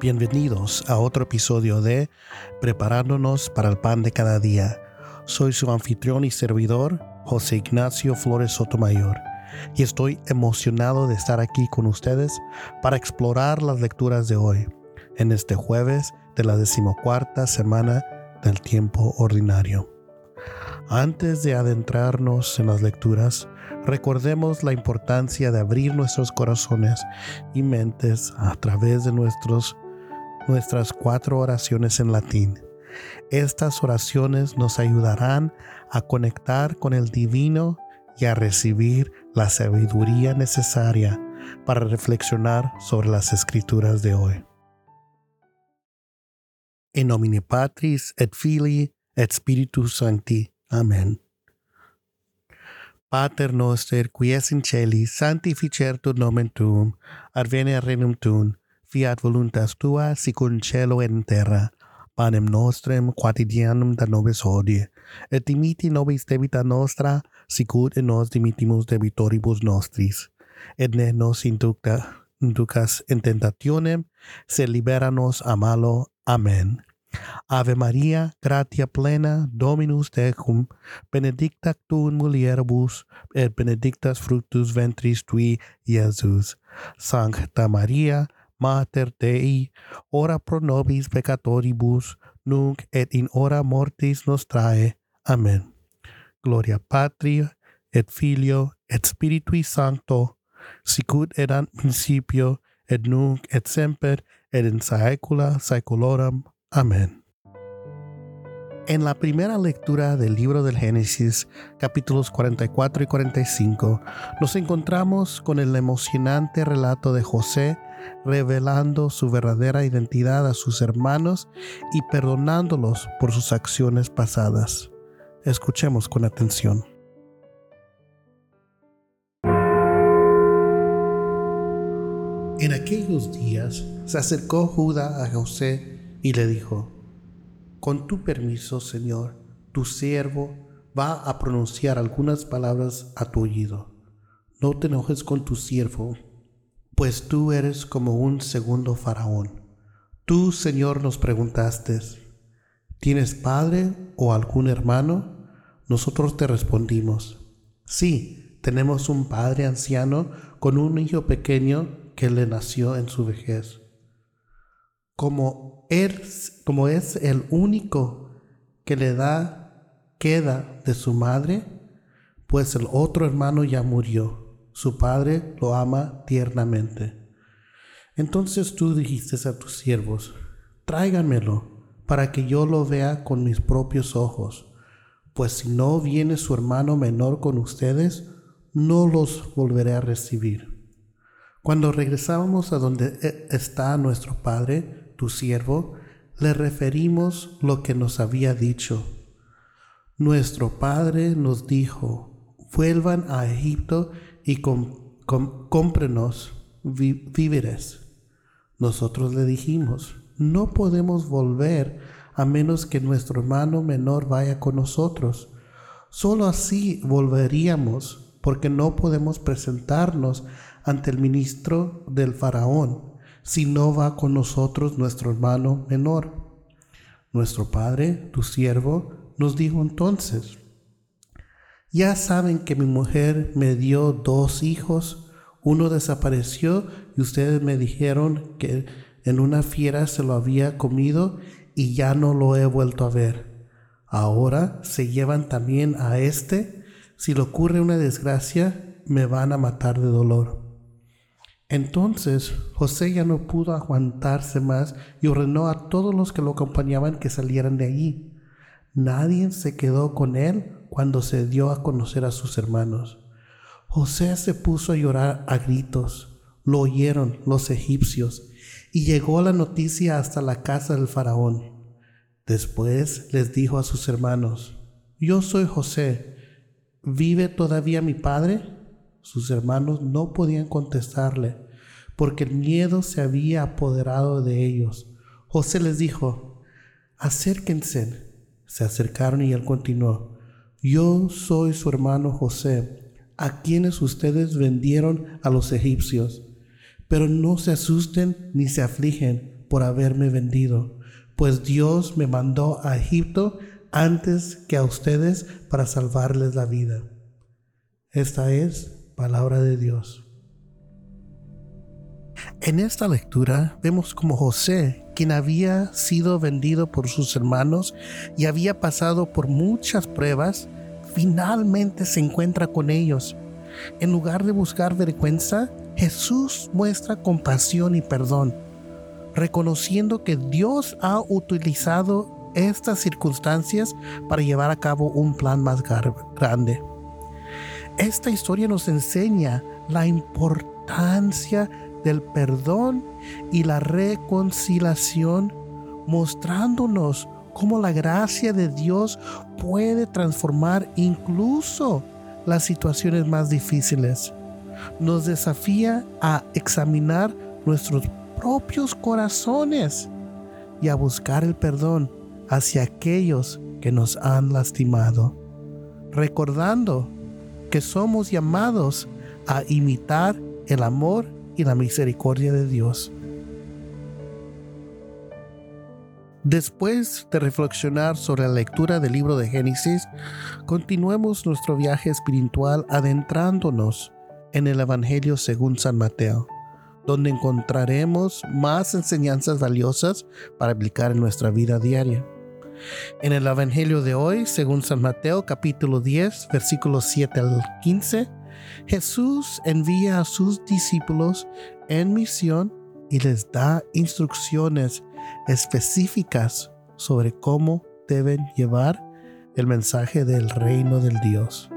Bienvenidos a otro episodio de Preparándonos para el pan de cada día. Soy su anfitrión y servidor, José Ignacio Flores Sotomayor, y estoy emocionado de estar aquí con ustedes para explorar las lecturas de hoy, en este jueves de la decimocuarta semana del tiempo ordinario. Antes de adentrarnos en las lecturas, recordemos la importancia de abrir nuestros corazones y mentes a través de nuestros nuestras cuatro oraciones en latín. Estas oraciones nos ayudarán a conectar con el divino y a recibir la sabiduría necesaria para reflexionar sobre las escrituras de hoy. En nomine Patris et Filii et Spiritus Sancti. Amén. Pater noster qui es in celi, sanctificetur nomen tuum, advene regnum tuum, fiat voluntas tua sicur cielo en terra. Panem nostrem quotidianum da nobis hodie, et dimiti nobis debita nostra, sicur et nos dimitimus debitoribus nostris. Et ne nos inducta, inducas in tentationem, se libera nos a malo. Amen. Ave Maria, gratia plena, Dominus tecum, benedicta tu in mulieribus, et benedictus fructus ventris tui, Iesus. Sancta Maria, Mater Dei, ora pro nobis peccatoribus, nunc et in hora mortis nostrae. Amen. Gloria Patria, et Filio, et Spiritui Sancto, sicut erat principio, et nunc et semper, et in saecula saeculorum. Amén. En la primera lectura del libro del Génesis, capítulos 44 y 45, nos encontramos con el emocionante relato de José revelando su verdadera identidad a sus hermanos y perdonándolos por sus acciones pasadas. Escuchemos con atención. En aquellos días se acercó Judá a José y le dijo, Con tu permiso, Señor, tu siervo va a pronunciar algunas palabras a tu oído. No te enojes con tu siervo pues tú eres como un segundo faraón. Tú, Señor, nos preguntaste, ¿tienes padre o algún hermano? Nosotros te respondimos, sí, tenemos un padre anciano con un hijo pequeño que le nació en su vejez. Como, es, como es el único que le da queda de su madre, pues el otro hermano ya murió su padre lo ama tiernamente. Entonces tú dijiste a tus siervos, tráiganmelo para que yo lo vea con mis propios ojos, pues si no viene su hermano menor con ustedes, no los volveré a recibir. Cuando regresábamos a donde e, está nuestro padre, tu siervo, le referimos lo que nos había dicho. Nuestro padre nos dijo, vuelvan a Egipto y cómprenos víveres. Nosotros le dijimos, no podemos volver a menos que nuestro hermano menor vaya con nosotros. Solo así volveríamos, porque no podemos presentarnos ante el ministro del faraón si no va con nosotros nuestro hermano menor. Nuestro padre, tu siervo, nos dijo entonces, ya saben que mi mujer me dio dos hijos, uno desapareció y ustedes me dijeron que en una fiera se lo había comido y ya no lo he vuelto a ver. Ahora se llevan también a este. Si le ocurre una desgracia, me van a matar de dolor. Entonces José ya no pudo aguantarse más y ordenó a todos los que lo acompañaban que salieran de allí. Nadie se quedó con él cuando se dio a conocer a sus hermanos. José se puso a llorar a gritos, lo oyeron los egipcios, y llegó la noticia hasta la casa del faraón. Después les dijo a sus hermanos, Yo soy José, ¿vive todavía mi padre? Sus hermanos no podían contestarle, porque el miedo se había apoderado de ellos. José les dijo, Acérquense. Se acercaron y él continuó, yo soy su hermano José, a quienes ustedes vendieron a los egipcios. Pero no se asusten ni se afligen por haberme vendido, pues Dios me mandó a Egipto antes que a ustedes para salvarles la vida. Esta es palabra de Dios. En esta lectura vemos como José, quien había sido vendido por sus hermanos y había pasado por muchas pruebas, finalmente se encuentra con ellos. En lugar de buscar vergüenza, Jesús muestra compasión y perdón, reconociendo que Dios ha utilizado estas circunstancias para llevar a cabo un plan más grande. Esta historia nos enseña la importancia del perdón y la reconciliación, mostrándonos cómo la gracia de Dios puede transformar incluso las situaciones más difíciles. Nos desafía a examinar nuestros propios corazones y a buscar el perdón hacia aquellos que nos han lastimado, recordando que somos llamados a imitar el amor y la misericordia de Dios. Después de reflexionar sobre la lectura del libro de Génesis, continuemos nuestro viaje espiritual adentrándonos en el Evangelio según San Mateo, donde encontraremos más enseñanzas valiosas para aplicar en nuestra vida diaria. En el Evangelio de hoy, según San Mateo capítulo 10, versículos 7 al 15, Jesús envía a sus discípulos en misión y les da instrucciones específicas sobre cómo deben llevar el mensaje del reino del Dios.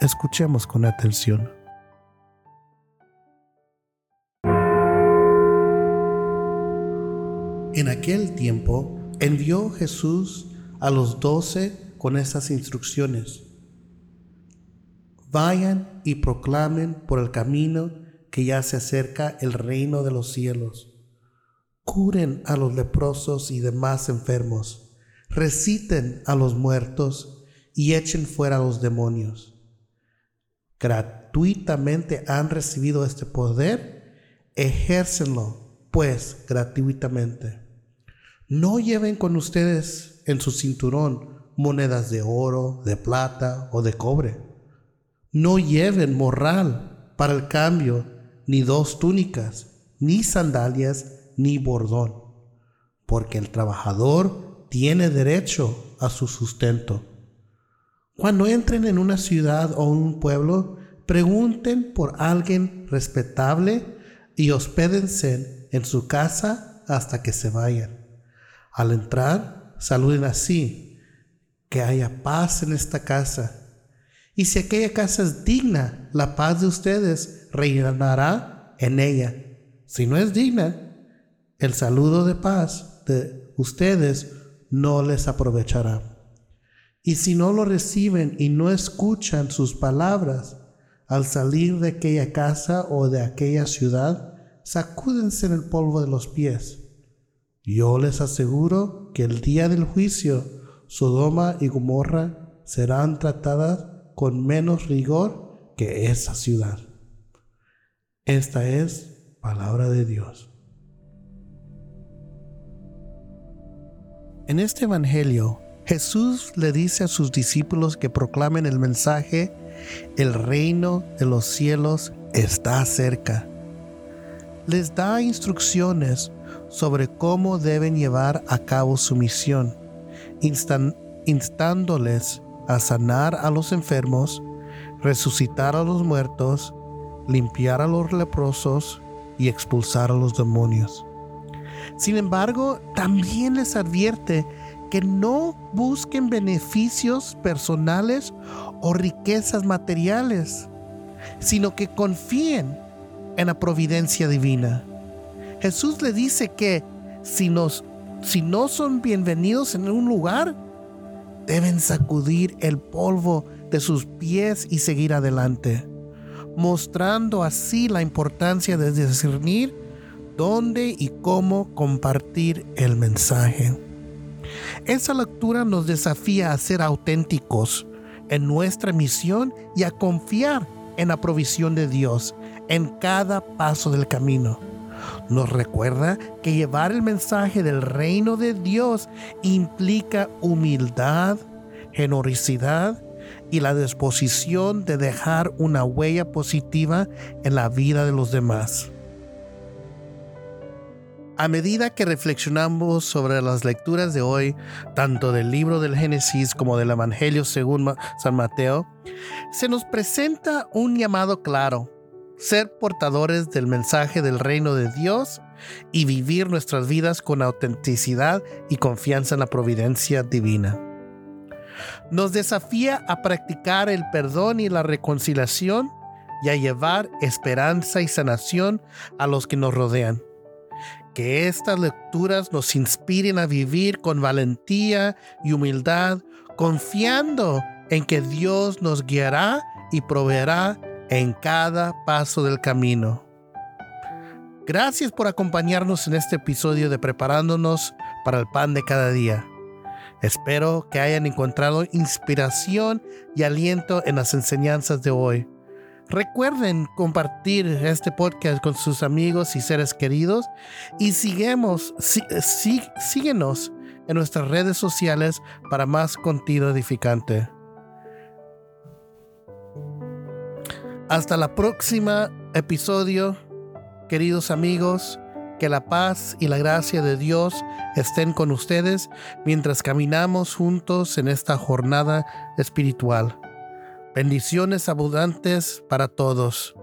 Escuchemos con atención. En aquel tiempo envió Jesús a los doce con estas instrucciones. Vayan y proclamen por el camino que ya se acerca el reino de los cielos. Curen a los leprosos y demás enfermos. Reciten a los muertos y echen fuera a los demonios. Gratuitamente han recibido este poder, ejércenlo pues gratuitamente. No lleven con ustedes en su cinturón monedas de oro, de plata o de cobre no lleven morral para el cambio, ni dos túnicas, ni sandalias, ni bordón, porque el trabajador tiene derecho a su sustento. Cuando entren en una ciudad o un pueblo, pregunten por alguien respetable y hospédense en su casa hasta que se vayan. Al entrar, saluden así, que haya paz en esta casa y si aquella casa es digna, la paz de ustedes reinará en ella. Si no es digna, el saludo de paz de ustedes no les aprovechará. Y si no lo reciben y no escuchan sus palabras al salir de aquella casa o de aquella ciudad, sacúdense en el polvo de los pies. Yo les aseguro que el día del juicio, Sodoma y Gomorra serán tratadas con menos rigor que esa ciudad. Esta es palabra de Dios. En este Evangelio, Jesús le dice a sus discípulos que proclamen el mensaje, el reino de los cielos está cerca. Les da instrucciones sobre cómo deben llevar a cabo su misión, instándoles a sanar a los enfermos, resucitar a los muertos, limpiar a los leprosos y expulsar a los demonios. Sin embargo, también les advierte que no busquen beneficios personales o riquezas materiales, sino que confíen en la providencia divina. Jesús le dice que si, si no son bienvenidos en un lugar, deben sacudir el polvo de sus pies y seguir adelante, mostrando así la importancia de discernir dónde y cómo compartir el mensaje. Esa lectura nos desafía a ser auténticos en nuestra misión y a confiar en la provisión de Dios en cada paso del camino, nos recuerda que llevar el mensaje del reino de Dios implica humildad, generosidad y la disposición de dejar una huella positiva en la vida de los demás. A medida que reflexionamos sobre las lecturas de hoy, tanto del libro del Génesis como del Evangelio según San Mateo, se nos presenta un llamado claro, ser portadores del mensaje del reino de Dios y vivir nuestras vidas con autenticidad y confianza en la providencia divina. Nos desafía a practicar el perdón y la reconciliación y a llevar esperanza y sanación a los que nos rodean que estas lecturas nos inspiren a vivir con valentía y humildad, confiando en que Dios nos guiará y proveerá en cada paso del camino. Gracias por acompañarnos en este episodio de Preparándonos para el Pan de cada día. Espero que hayan encontrado inspiración y aliento en las enseñanzas de hoy. Recuerden compartir este podcast con sus amigos y seres queridos y síguenos en nuestras redes sociales para más contenido edificante. Hasta la próxima episodio, queridos amigos. Que la paz y la gracia de Dios estén con ustedes mientras caminamos juntos en esta jornada espiritual. Bendiciones abundantes para todos.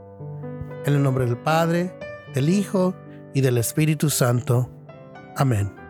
En el nombre del Padre, del Hijo y del Espíritu Santo. Amén.